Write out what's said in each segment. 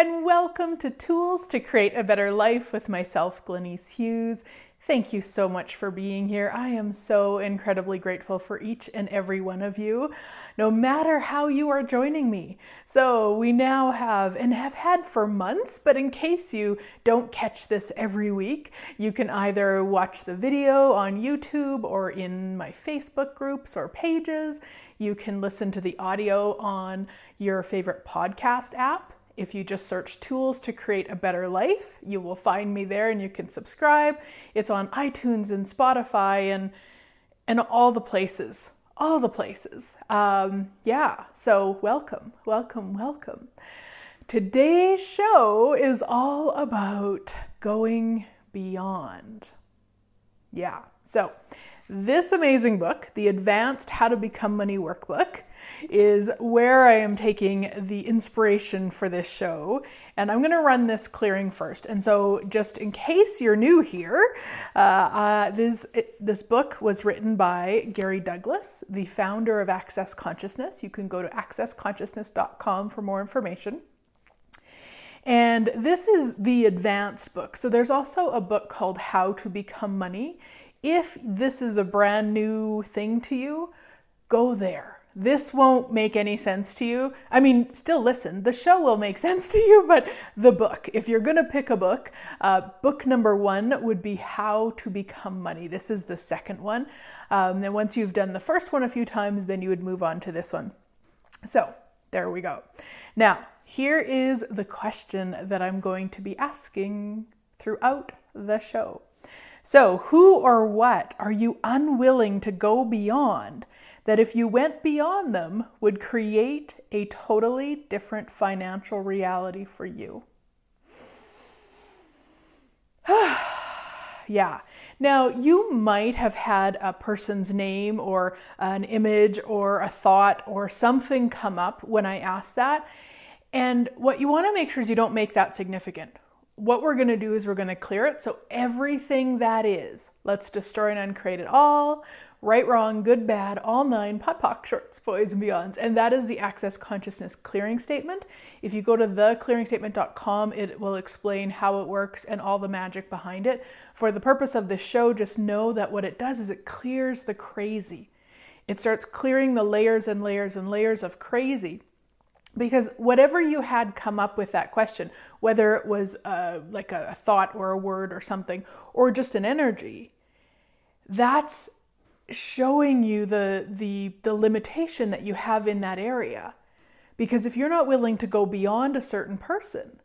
and welcome to Tools to Create a Better Life with myself, Glenise Hughes. Thank you so much for being here. I am so incredibly grateful for each and every one of you, no matter how you are joining me. So, we now have and have had for months, but in case you don't catch this every week, you can either watch the video on YouTube or in my Facebook groups or pages. You can listen to the audio on your favorite podcast app. If you just search tools to create a better life, you will find me there and you can subscribe. It's on iTunes and Spotify and and all the places. All the places. Um, yeah, so welcome, welcome, welcome. Today's show is all about going beyond. Yeah, so this amazing book, the Advanced How to Become Money Workbook, is where I am taking the inspiration for this show. And I'm going to run this clearing first. And so, just in case you're new here, uh, uh, this, it, this book was written by Gary Douglas, the founder of Access Consciousness. You can go to accessconsciousness.com for more information. And this is the advanced book. So there's also a book called How to Become Money. If this is a brand new thing to you, go there. This won't make any sense to you. I mean, still listen, the show will make sense to you, but the book, if you're going to pick a book, uh, book number one would be How to Become Money. This is the second one. Um, and once you've done the first one a few times, then you would move on to this one. So, there we go. Now, here is the question that I'm going to be asking throughout the show. So, who or what are you unwilling to go beyond that, if you went beyond them, would create a totally different financial reality for you? yeah. Now, you might have had a person's name or an image or a thought or something come up when I asked that. And what you want to make sure is you don't make that significant what we're going to do is we're going to clear it. So everything that is, let's destroy and uncreate it all, right, wrong, good, bad, all nine, POD POC, shorts, boys, and beyonds. And that is the Access Consciousness clearing statement. If you go to theclearingstatement.com, it will explain how it works and all the magic behind it. For the purpose of this show, just know that what it does is it clears the crazy. It starts clearing the layers and layers and layers of crazy because whatever you had come up with that question, whether it was uh, like a, a thought or a word or something, or just an energy, that's showing you the the the limitation that you have in that area. Because if you're not willing to go beyond a certain person,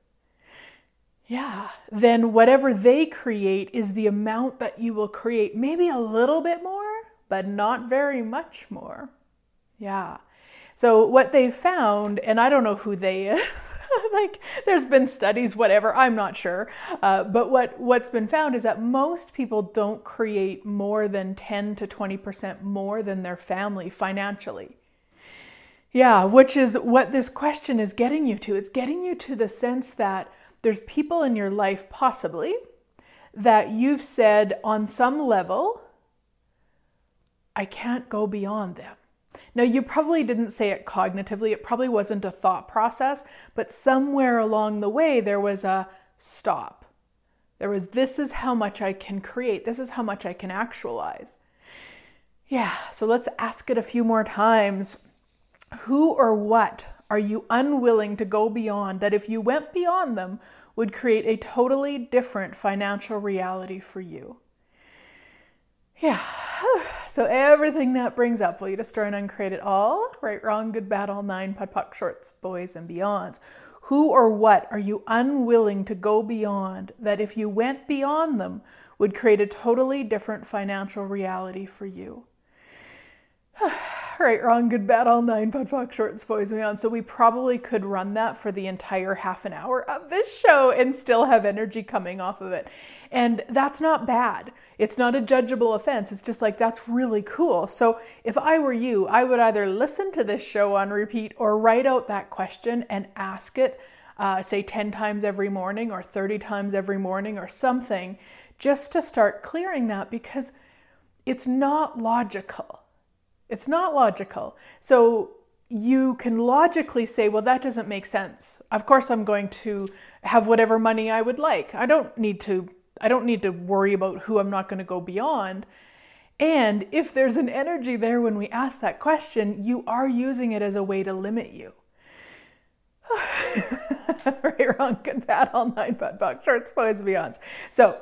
yeah, then whatever they create is the amount that you will create, maybe a little bit more, but not very much more. Yeah. So what they found, and I don't know who they is, like there's been studies, whatever, I'm not sure. Uh, but what what's been found is that most people don't create more than 10 to 20% more than their family financially. Yeah, which is what this question is getting you to. It's getting you to the sense that there's people in your life, possibly, that you've said on some level, I can't go beyond them. Now, you probably didn't say it cognitively, it probably wasn't a thought process, but somewhere along the way there was a stop. There was, this is how much I can create, this is how much I can actualize. Yeah, so let's ask it a few more times. Who or what are you unwilling to go beyond that if you went beyond them would create a totally different financial reality for you? Yeah. So everything that brings up, will you destroy and uncreate it all? Right, wrong, good, bad, all nine, POD POC, shorts, boys, and beyonds. Who or what are you unwilling to go beyond that if you went beyond them would create a totally different financial reality for you? right, wrong, good, bad, all nine, POD POC, shorts, boys, and beyond. So we probably could run that for the entire half an hour of this show and still have energy coming off of it. And that's not bad. It's not a judgeable offense. It's just like, that's really cool. So if I were you, I would either listen to this show on repeat or write out that question and ask it, uh, say 10 times every morning or 30 times every morning or something, just to start clearing that because it's not logical it's not logical. So you can logically say, well, that doesn't make sense. Of course, I'm going to have whatever money I would like. I don't need to. I don't need to worry about who I'm not going to go beyond. And if there's an energy there when we ask that question, you are using it as a way to limit you. right, wrong, good, bad, all nine, POD POC, shorts, boys, beyonds. So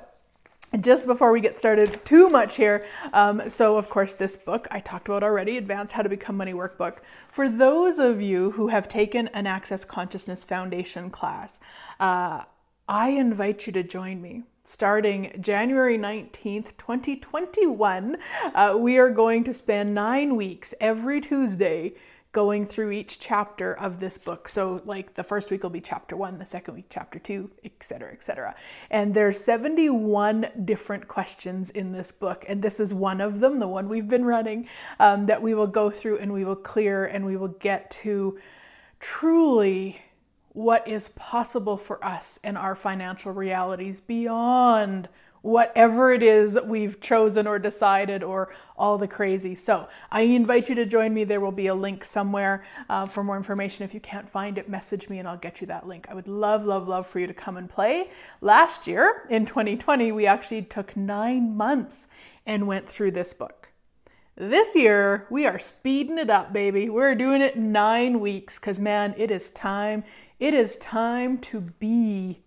just before we get started too much here, um, so of course, this book I talked about already, Advanced How to Become Money Workbook. For those of you who have taken an Access Consciousness Foundation class, uh, I invite you to join me. Starting January 19th, 2021, uh, we are going to spend nine weeks every Tuesday going through each chapter of this book. So, like the first week will be chapter one, the second week, chapter two, etc., etc. And there's 71 different questions in this book, and this is one of them, the one we've been running, um, that we will go through and we will clear and we will get to truly what is possible for us and our financial realities beyond whatever it is we've chosen or decided or all the crazy. So I invite you to join me. There will be a link somewhere uh, for more information. If you can't find it, message me and I'll get you that link. I would love, love, love for you to come and play. Last year in 2020, we actually took nine months and went through this book. This year, we are speeding it up, baby. We're doing it nine weeks because, man, it is time. It is time to be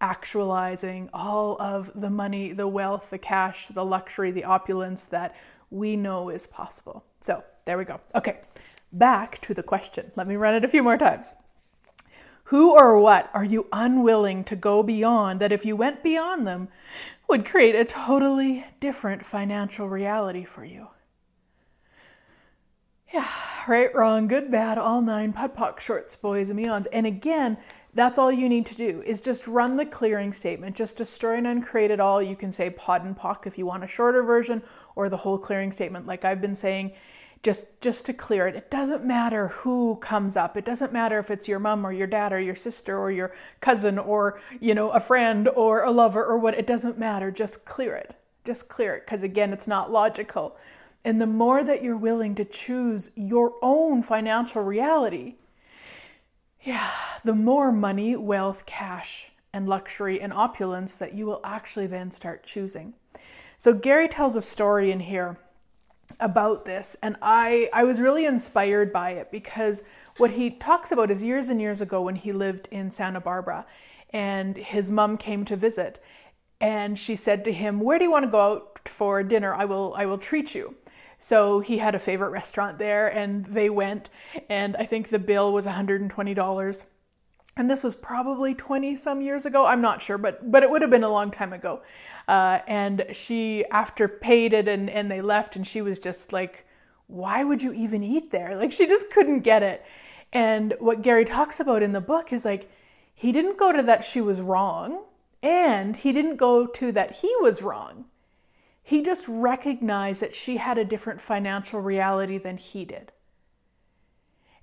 actualizing all of the money, the wealth, the cash, the luxury, the opulence that we know is possible. So there we go. Okay, back to the question. Let me run it a few more times. Who or what are you unwilling to go beyond that if you went beyond them would create a totally different financial reality for you? Yeah, right, wrong, good, bad, all nine, POD POC, shorts, boys, and beyonds. And again, that's all you need to do is just run the clearing statement. Just destroy and uncreate it all. You can say POD and POC if you want a shorter version or the whole clearing statement like I've been saying just just to clear it. It doesn't matter who comes up. It doesn't matter if it's your mom or your dad or your sister or your cousin or, you know, a friend or a lover or what. It doesn't matter. Just clear it. Just clear it because again, it's not logical. And the more that you're willing to choose your own financial reality, yeah, the more money, wealth, cash, and luxury and opulence that you will actually then start choosing. So Gary tells a story in here about this and I I was really inspired by it because what he talks about is years and years ago when he lived in Santa Barbara and his mom came to visit and she said to him, "Where do you want to go out for dinner? I will I will treat you." So he had a favorite restaurant there and they went, and I think the bill was $120. And this was probably 20 some years ago. I'm not sure, but but it would have been a long time ago. Uh, and she, after paid it and, and they left, and she was just like, why would you even eat there? Like she just couldn't get it. And what Gary talks about in the book is like, he didn't go to that she was wrong, and he didn't go to that he was wrong. He just recognized that she had a different financial reality than he did.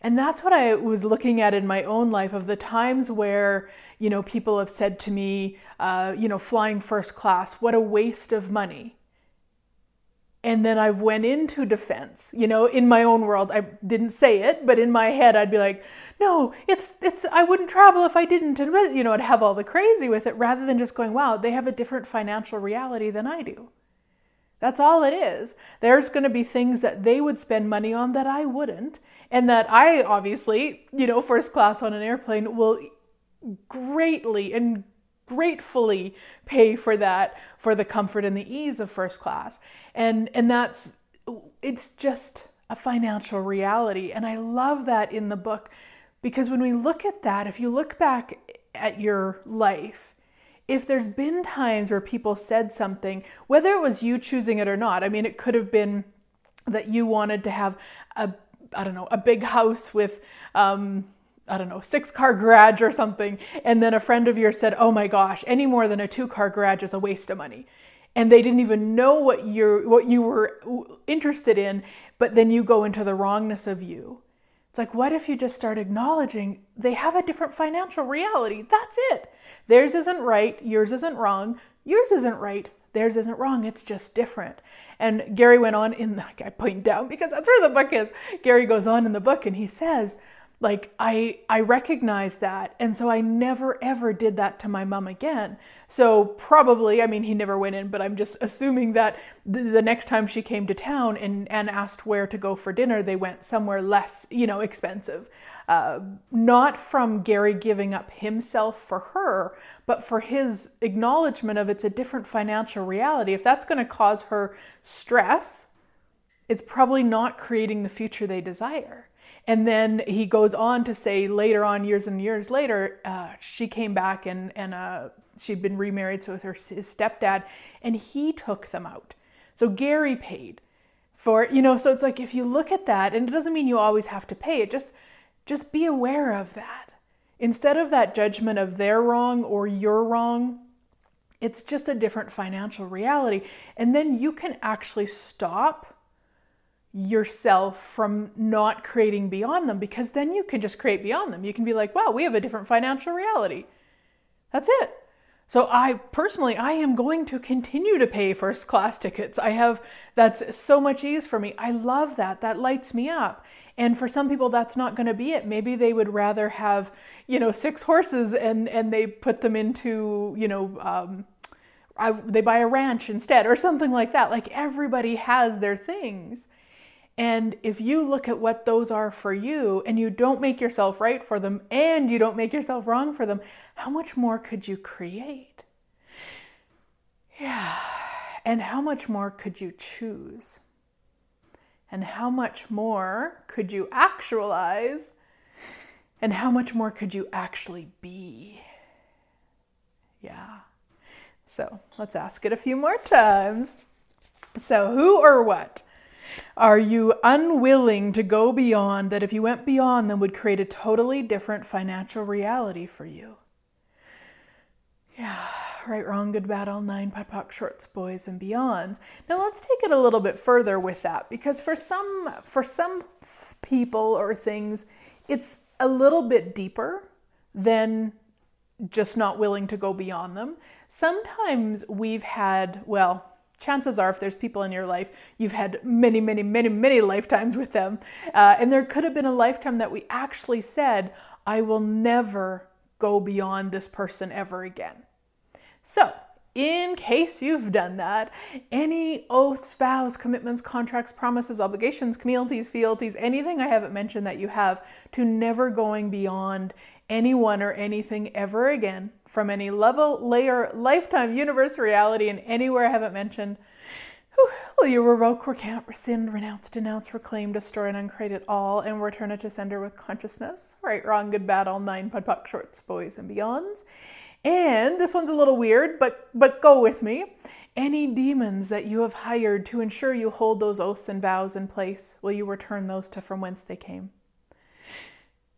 And that's what I was looking at in my own life of the times where, you know, people have said to me, uh, you know, flying first class, what a waste of money. And then I went into defense, you know, in my own world. I didn't say it, but in my head, I'd be like, no, it's, it's, I wouldn't travel if I didn't. And, you know, I'd have all the crazy with it rather than just going, wow, they have a different financial reality than I do. That's all it is. There's going to be things that they would spend money on that I wouldn't, and that I obviously, you know, first class on an airplane will greatly and gratefully pay for that for the comfort and the ease of first class. And and that's it's just a financial reality and I love that in the book because when we look at that, if you look back at your life if there's been times where people said something, whether it was you choosing it or not, I mean, it could have been that you wanted to have a, I don't know, a big house with, um, I don't know, six car garage or something. And then a friend of yours said, oh my gosh, any more than a two car garage is a waste of money. And they didn't even know what you're, what you were interested in, but then you go into the wrongness of you. It's like, what if you just start acknowledging they have a different financial reality? That's it. Theirs isn't right, yours isn't wrong, yours isn't right, Theirs isn't wrong, it's just different. And Gary went on in the, I point down because that's where the book is. Gary goes on in the book and he says, like I I recognize that and so I never ever did that to my mom again. So probably, I mean he never went in, but I'm just assuming that the, the, next time she came to town and and asked where to go for dinner, they went somewhere less, you know, expensive. Uh, not from Gary giving up himself for her, but for his acknowledgement of it's a different financial reality. If that's going to cause her stress, it's probably not creating the future they desire. And then he goes on to say later on, years and years later, uh, she came back and, and uh, she'd been remarried, so with her his stepdad, and he took them out. So Gary paid for, you know, so it's like if you look at that, and it doesn't mean you always have to pay it, just just be aware of that. Instead of that judgment of they're wrong or you're wrong, it's just a different financial reality. And then you can actually stop yourself from not creating beyond them because then you can just create beyond them. You can be like, wow, we have a different financial reality. That's it. So I personally I am going to continue to pay first class tickets. I have that's so much ease for me. I love that. That lights me up. And for some people that's not going to be it. Maybe they would rather have, you know, six horses and and they put them into, you know, um, I, they buy a ranch instead or something like that. Like everybody has their things. And if you look at what those are for you and you don't make yourself right for them and you don't make yourself wrong for them, how much more could you create? Yeah. And how much more could you choose? And how much more could you actualize? And how much more could you actually be? Yeah. So let's ask it a few more times. So, who or what? Are you unwilling to go beyond that if you went beyond them would create a totally different financial reality for you? Yeah, right, wrong, good, bad, all nine, POD shorts, boys, and beyonds. Now let's take it a little bit further with that because for some for some people or things, it's a little bit deeper than just not willing to go beyond them. Sometimes we've had, well, chances are, if there's people in your life, you've had many, many, many, many lifetimes with them. Uh, and there could have been a lifetime that we actually said, I will never go beyond this person ever again. So, in case you've done that, any oaths, vows, commitments, contracts, promises, obligations, communities, fealties, anything I haven't mentioned that you have to never going beyond anyone or anything ever again from any level, layer, lifetime, universe, reality, and anywhere I haven't mentioned. Will you revoke, recant, rescind, renounce, denounce, reclaim, destroy, and uncreate it all and return it to sender with consciousness? Right, wrong, good, bad, all nine, POD POC, shorts, boys, and beyonds. And this one's a little weird, but but go with me. Any demons that you have hired to ensure you hold those oaths and vows in place, will you return those to from whence they came?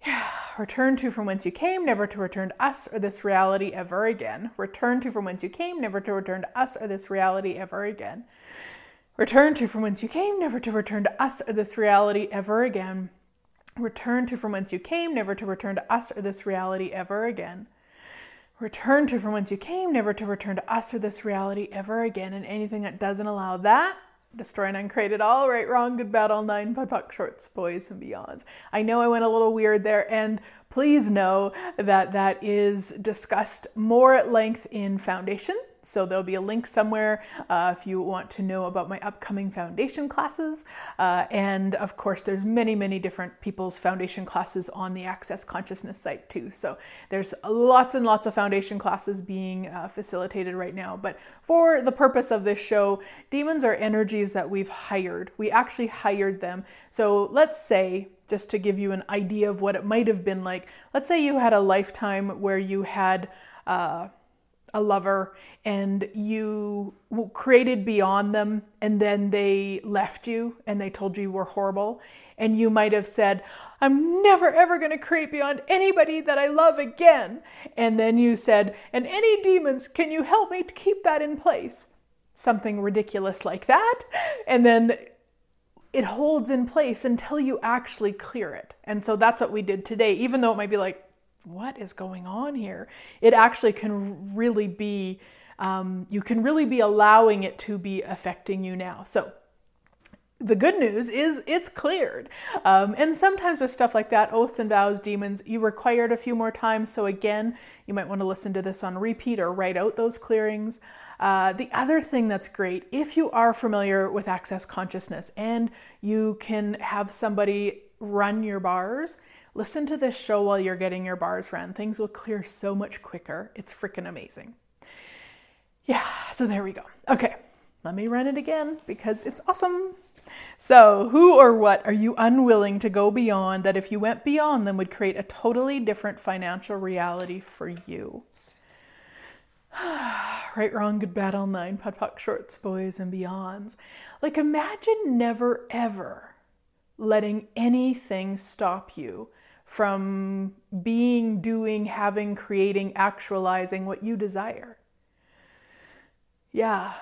Return to from whence you came, never to return to us or this reality ever again. Return to from whence you came, never to return to us or this reality ever again. Return to from whence you came, never to return to us or this reality ever again. Return to from whence you came, never to return to us or this reality ever again. Return to from whence you came, never to return to us or this reality ever again. And anything that doesn't allow that Destroy and Uncreate It All, Right, Wrong, Good, Bad, All Nine, POC, Shorts, Boys, and Beyonds. I know I went a little weird there, and please know that that is discussed more at length in Foundation. So there'll be a link somewhere uh, if you want to know about my upcoming foundation classes. Uh, and of course, there's many, many different people's foundation classes on the Access Consciousness site too. So there's lots and lots of foundation classes being uh, facilitated right now. But for the purpose of this show, demons are energies that we've hired. We actually hired them. So let's say just to give you an idea of what it might have been like. Let's say you had a lifetime where you had uh, a lover and you created beyond them and then they left you and they told you you were horrible. And you might have said i'm never ever going to create beyond anybody that i love again. And then you said and any demons can you help me to keep that in place? Something ridiculous like that. And then it holds in place until you actually clear it. And so that's what we did today even though it might be like what is going on here? It actually can really be um, you can really be allowing it to be affecting you now. So, the good news is it's cleared. Um, and sometimes with stuff like that, oaths and vows, demons, you require it a few more times. So again, you might want to listen to this on repeat or write out those clearings. Uh, the other thing that's great, if you are familiar with access consciousness and you can have somebody run your bars, listen to this show while you're getting your bars run. Things will clear so much quicker. It's freaking amazing. Yeah, so there we go. Okay, let me run it again because it's awesome. So, who or what are you unwilling to go beyond that if you went beyond them would create a totally different financial reality for you? right, wrong, good, bad, all nine, POD POC, shorts, boys, and beyonds. Like, imagine never ever letting anything stop you from being, doing, having, creating, actualizing what you desire. Yeah,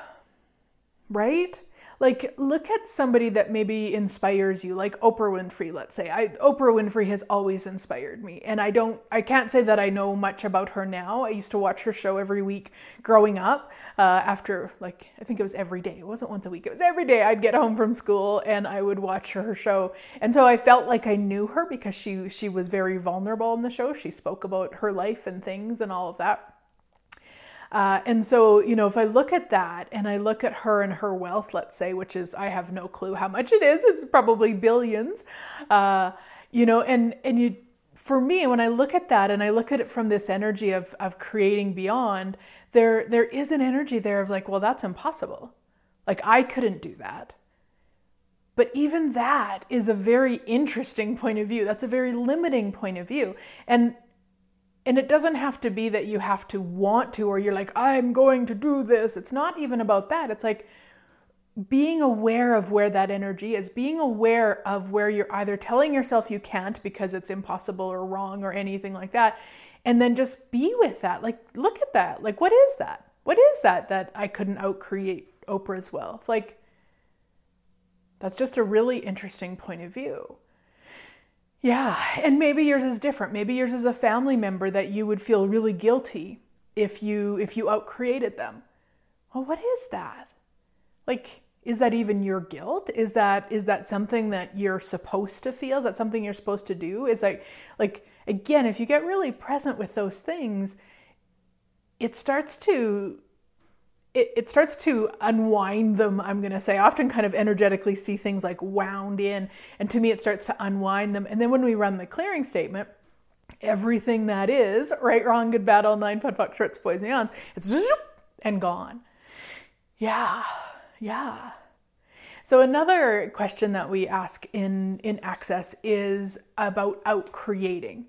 right? Like look at somebody that maybe inspires you like oprah winfrey let's say. I, oprah winfrey has always inspired me and i don't i can't say that i know much about her now. I used to watch her show every week growing up uh, after like i think it was every day. It wasn't once a week. It was every day i'd get home from school and i would watch her show. And so i felt like i knew her because she she was very vulnerable in the show. She spoke about her life and things and all of that uh, and so, you know, if I look at that and I look at her and her wealth, let's say, which is, I have no clue how much it is, it's probably billions, uh, you know, and, and you, for me, when I look at that and I look at it from this energy of, of creating beyond, there, there is an energy there of like, well, that's impossible. Like, I couldn't do that. But even that is a very interesting point of view. That's a very limiting point of view. And and it doesn't have to be that you have to want to or you're like i'm going to do this. It's not even about that. It's like being aware of where that energy is being aware of where you're either telling yourself you can't because it's impossible or wrong or anything like that and then just be with that. Like look at that. Like what is that? What is that that i couldn't outcreate oprah's wealth? Like that's just a really interesting point of view yeah, and maybe yours is different. Maybe yours is a family member that you would feel really guilty if you if you outcreated them. Well, what is that? Like is that even your guilt? Is that is that something that you're supposed to feel? Is that something you're supposed to do? Is like like again, if you get really present with those things, it starts to it, it starts to unwind them, I'm going to say. I often kind of energetically see things like wound in. And to me, it starts to unwind them. And then when we run the clearing statement, everything that is right, wrong, good, bad, all nine, POD POC, shorts, boys, and it's and gone. Yeah, yeah. So another question that we ask in in Access is about out creating.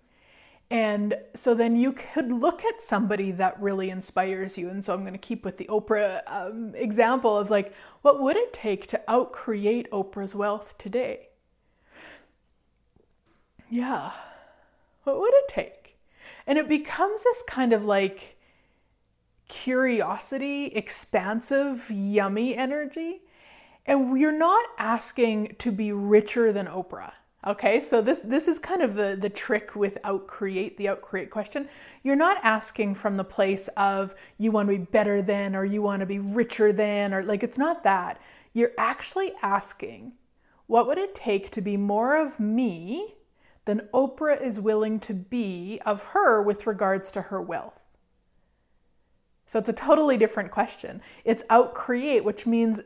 And so then you could look at somebody that really inspires you. And so I'm going to keep with the Oprah um, example of like, what would it take to outcreate Oprah's wealth today? Yeah, what would it take? And it becomes this kind of like curiosity, expansive, yummy energy. And you're not asking to be richer than Oprah. Okay, so this this is kind of the the trick with outcreate the outcreate question. You're not asking from the place of you want to be better than or you want to be richer than or like it's not that. You're actually asking what would it take to be more of me than Oprah is willing to be of her with regards to her wealth. So it's a totally different question. It's outcreate, which means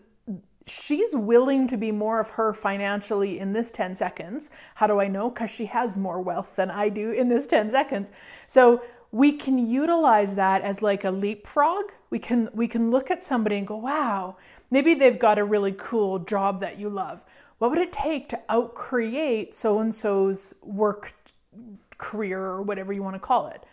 she's willing to be more of her financially in this 10 seconds. How do I know? Because she has more wealth than I do in this 10 seconds. So we can utilize that as like a leapfrog. We can we can look at somebody and go, wow, maybe they've got a really cool job that you love. What would it take to outcreate so and so's work career or whatever you want to call it?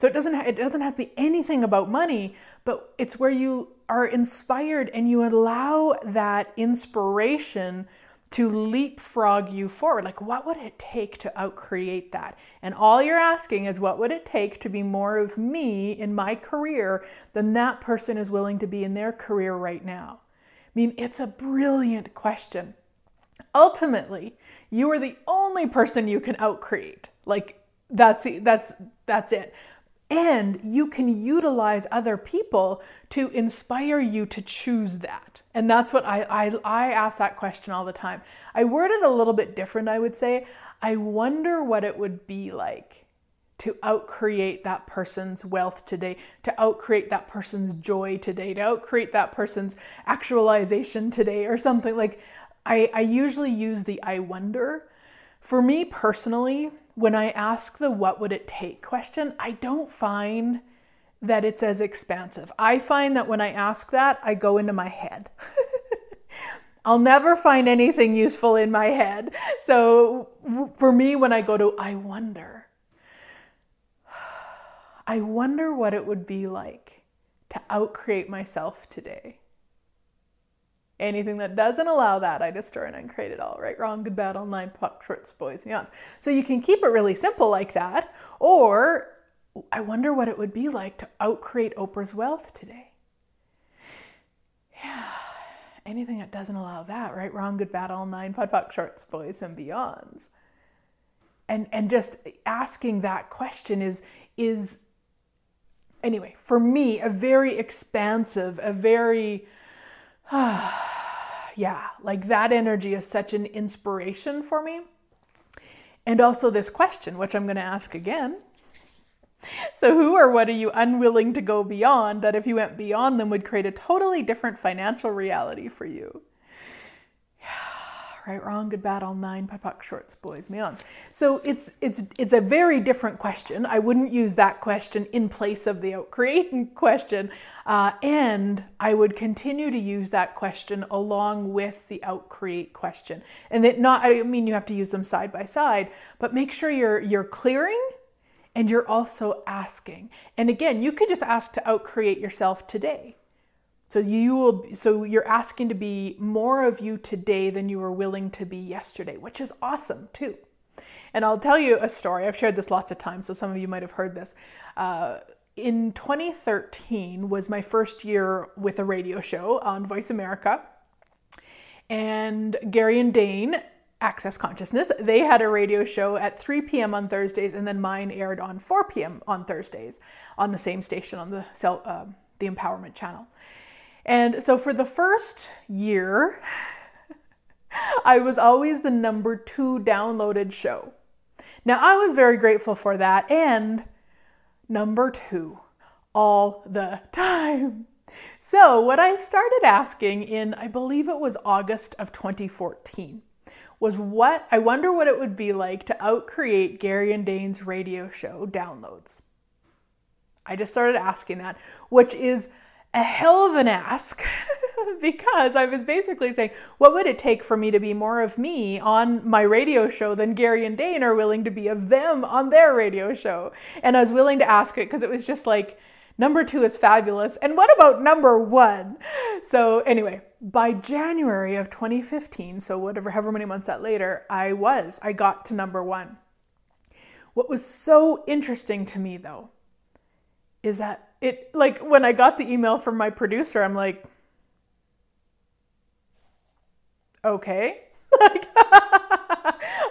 So it doesn't it doesn't have to be anything about money, but it's where you are inspired and you allow that inspiration to leapfrog you forward. Like, what would it take to outcreate that? And all you're asking is, what would it take to be more of me in my career than that person is willing to be in their career right now? I mean, it's a brilliant question. Ultimately, you are the only person you can outcreate. Like, that's that's that's it And you can utilize other people to inspire you to choose that. And that's what I, I, I ask that question all the time. I word it a little bit different, I would say. I wonder what it would be like to outcreate that person's wealth today, to outcreate that person's joy today, to outcreate that person's actualization today, or something like I, I usually use the I wonder. For me personally, when I ask the what would it take question, I don't find that it's as expansive. I find that when I ask that, I go into my head. I'll never find anything useful in my head. So for me, when I go to I wonder, I wonder what it would be like to outcreate myself today. Anything that doesn't allow that, I destroy and uncreate it all. Right, wrong, good, bad, online, POC, shorts, boys, and beyonds. So you can keep it really simple like that, or I wonder what it would be like to outcreate Oprah's wealth today. Yeah, anything that doesn't allow that, right, wrong, good, bad, all nine, POC, shorts, boys, and beyonds. And and just asking that question is is anyway for me a very expansive, a very yeah, like that energy is such an inspiration for me. And also this question, which I'm going to ask again. So, who or what are you unwilling to go beyond that if you went beyond them would create a totally different financial reality for you? Right, wrong, good, bad, all nine, POD POC, shorts, boys, beyonds. So it's it's it's a very different question. I wouldn't use that question in place of the outcreate question, uh, and I would continue to use that question along with the outcreate question. And that not, I mean you have to use them side by side, but make sure you're you're clearing and you're also asking. And again, you could just ask to outcreate yourself today. So you will so you're asking to be more of you today than you were willing to be yesterday, which is awesome too. And I'll tell you a story. I've shared this lots of times, so some of you might have heard this. Uh, in 2013 was my first year with a radio show on Voice America. And Gary and Dane, Access Consciousness, they had a radio show at 3 p.m. on Thursdays, and then mine aired on 4 p.m. on Thursdays on the same station on the, uh, the Empowerment Channel. And so for the first year, I was always the number two downloaded show. Now, I was very grateful for that, and number two all the time. So, what I started asking in, I believe it was August of 2014, was what I wonder what it would be like to outcreate Gary and Dane's radio show downloads. I just started asking that, which is a hell of an ask because I was basically saying, what would it take for me to be more of me on my radio show than Gary and Dane are willing to be of them on their radio show? And I was willing to ask it because it was just like, number two is fabulous. And what about number one? So, anyway, by January of 2015, so whatever, however many months that later, I was, I got to number one. What was so interesting to me though is that it like when I got the email from my producer, I'm like, okay. Like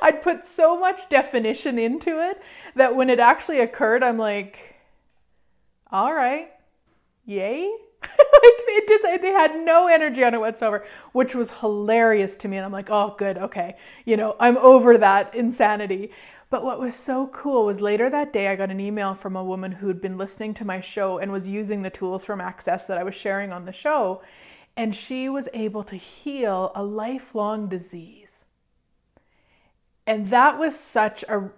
I'd put so much definition into it that when it actually occurred, I'm like, all right, yay. like it just they had no energy on it whatsoever, which was hilarious to me. And I'm like, oh good, okay. You know, I'm over that insanity. But what was so cool was later that day, I got an email from a woman who'd been listening to my show and was using the tools from Access that I was sharing on the show. And she was able to heal a lifelong disease. And that was such a,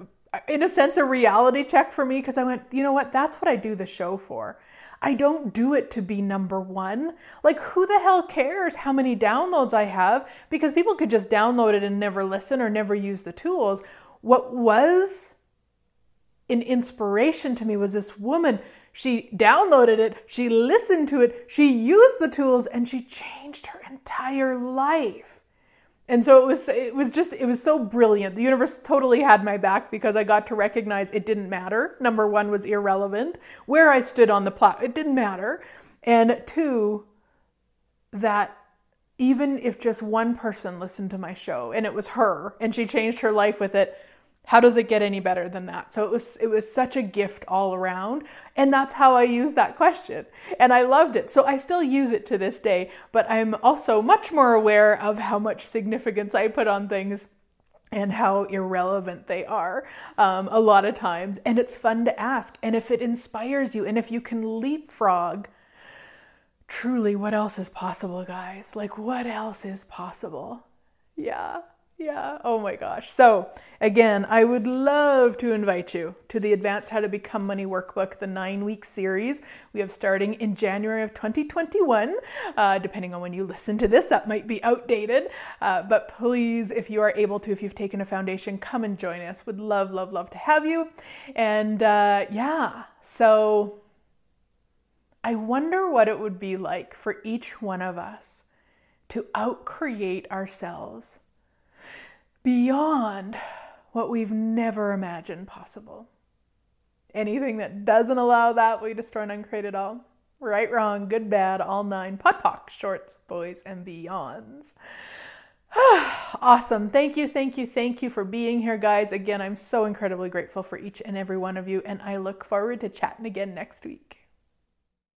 in a sense, a reality check for me because I went, you know what? That's what I do the show for. I don't do it to be number one. Like, who the hell cares how many downloads I have? Because people could just download it and never listen or never use the tools. What was an inspiration to me was this woman. She downloaded it, she listened to it, she used the tools, and she changed her entire life. And so it was it was just it was so brilliant. The universe totally had my back because I got to recognize it didn't matter. Number 1 was irrelevant. Where I stood on the plot, it didn't matter. And two, that even if just one person listened to my show and it was her and she changed her life with it, How does it get any better than that? So it was it was such a gift all around, and that's how I used that question. And I loved it. So I still use it to this day, but I'm also much more aware of how much significance I put on things and how irrelevant they are um, a lot of times. And it's fun to ask. And if it inspires you, and if you can leapfrog, truly, what else is possible, guys? Like, what else is possible? Yeah. Yeah, oh my gosh. So, again, I would love to invite you to the Advanced How to Become Money Workbook, the nine week series we have starting in January of 2021. Uh, depending on when you listen to this, that might be outdated. Uh, but please, if you are able to, if you've taken a foundation, come and join us. Would love, love, love to have you. And uh, yeah, so I wonder what it would be like for each one of us to outcreate ourselves beyond what we've never imagined possible. Anything that doesn't allow that, we destroy and uncreate it all. Right, wrong, good, bad, all nine, POD POC, shorts, boys, and beyonds. awesome. Thank you, thank you, thank you for being here, guys. Again, I'm so incredibly grateful for each and every one of you, and I look forward to chatting again next week.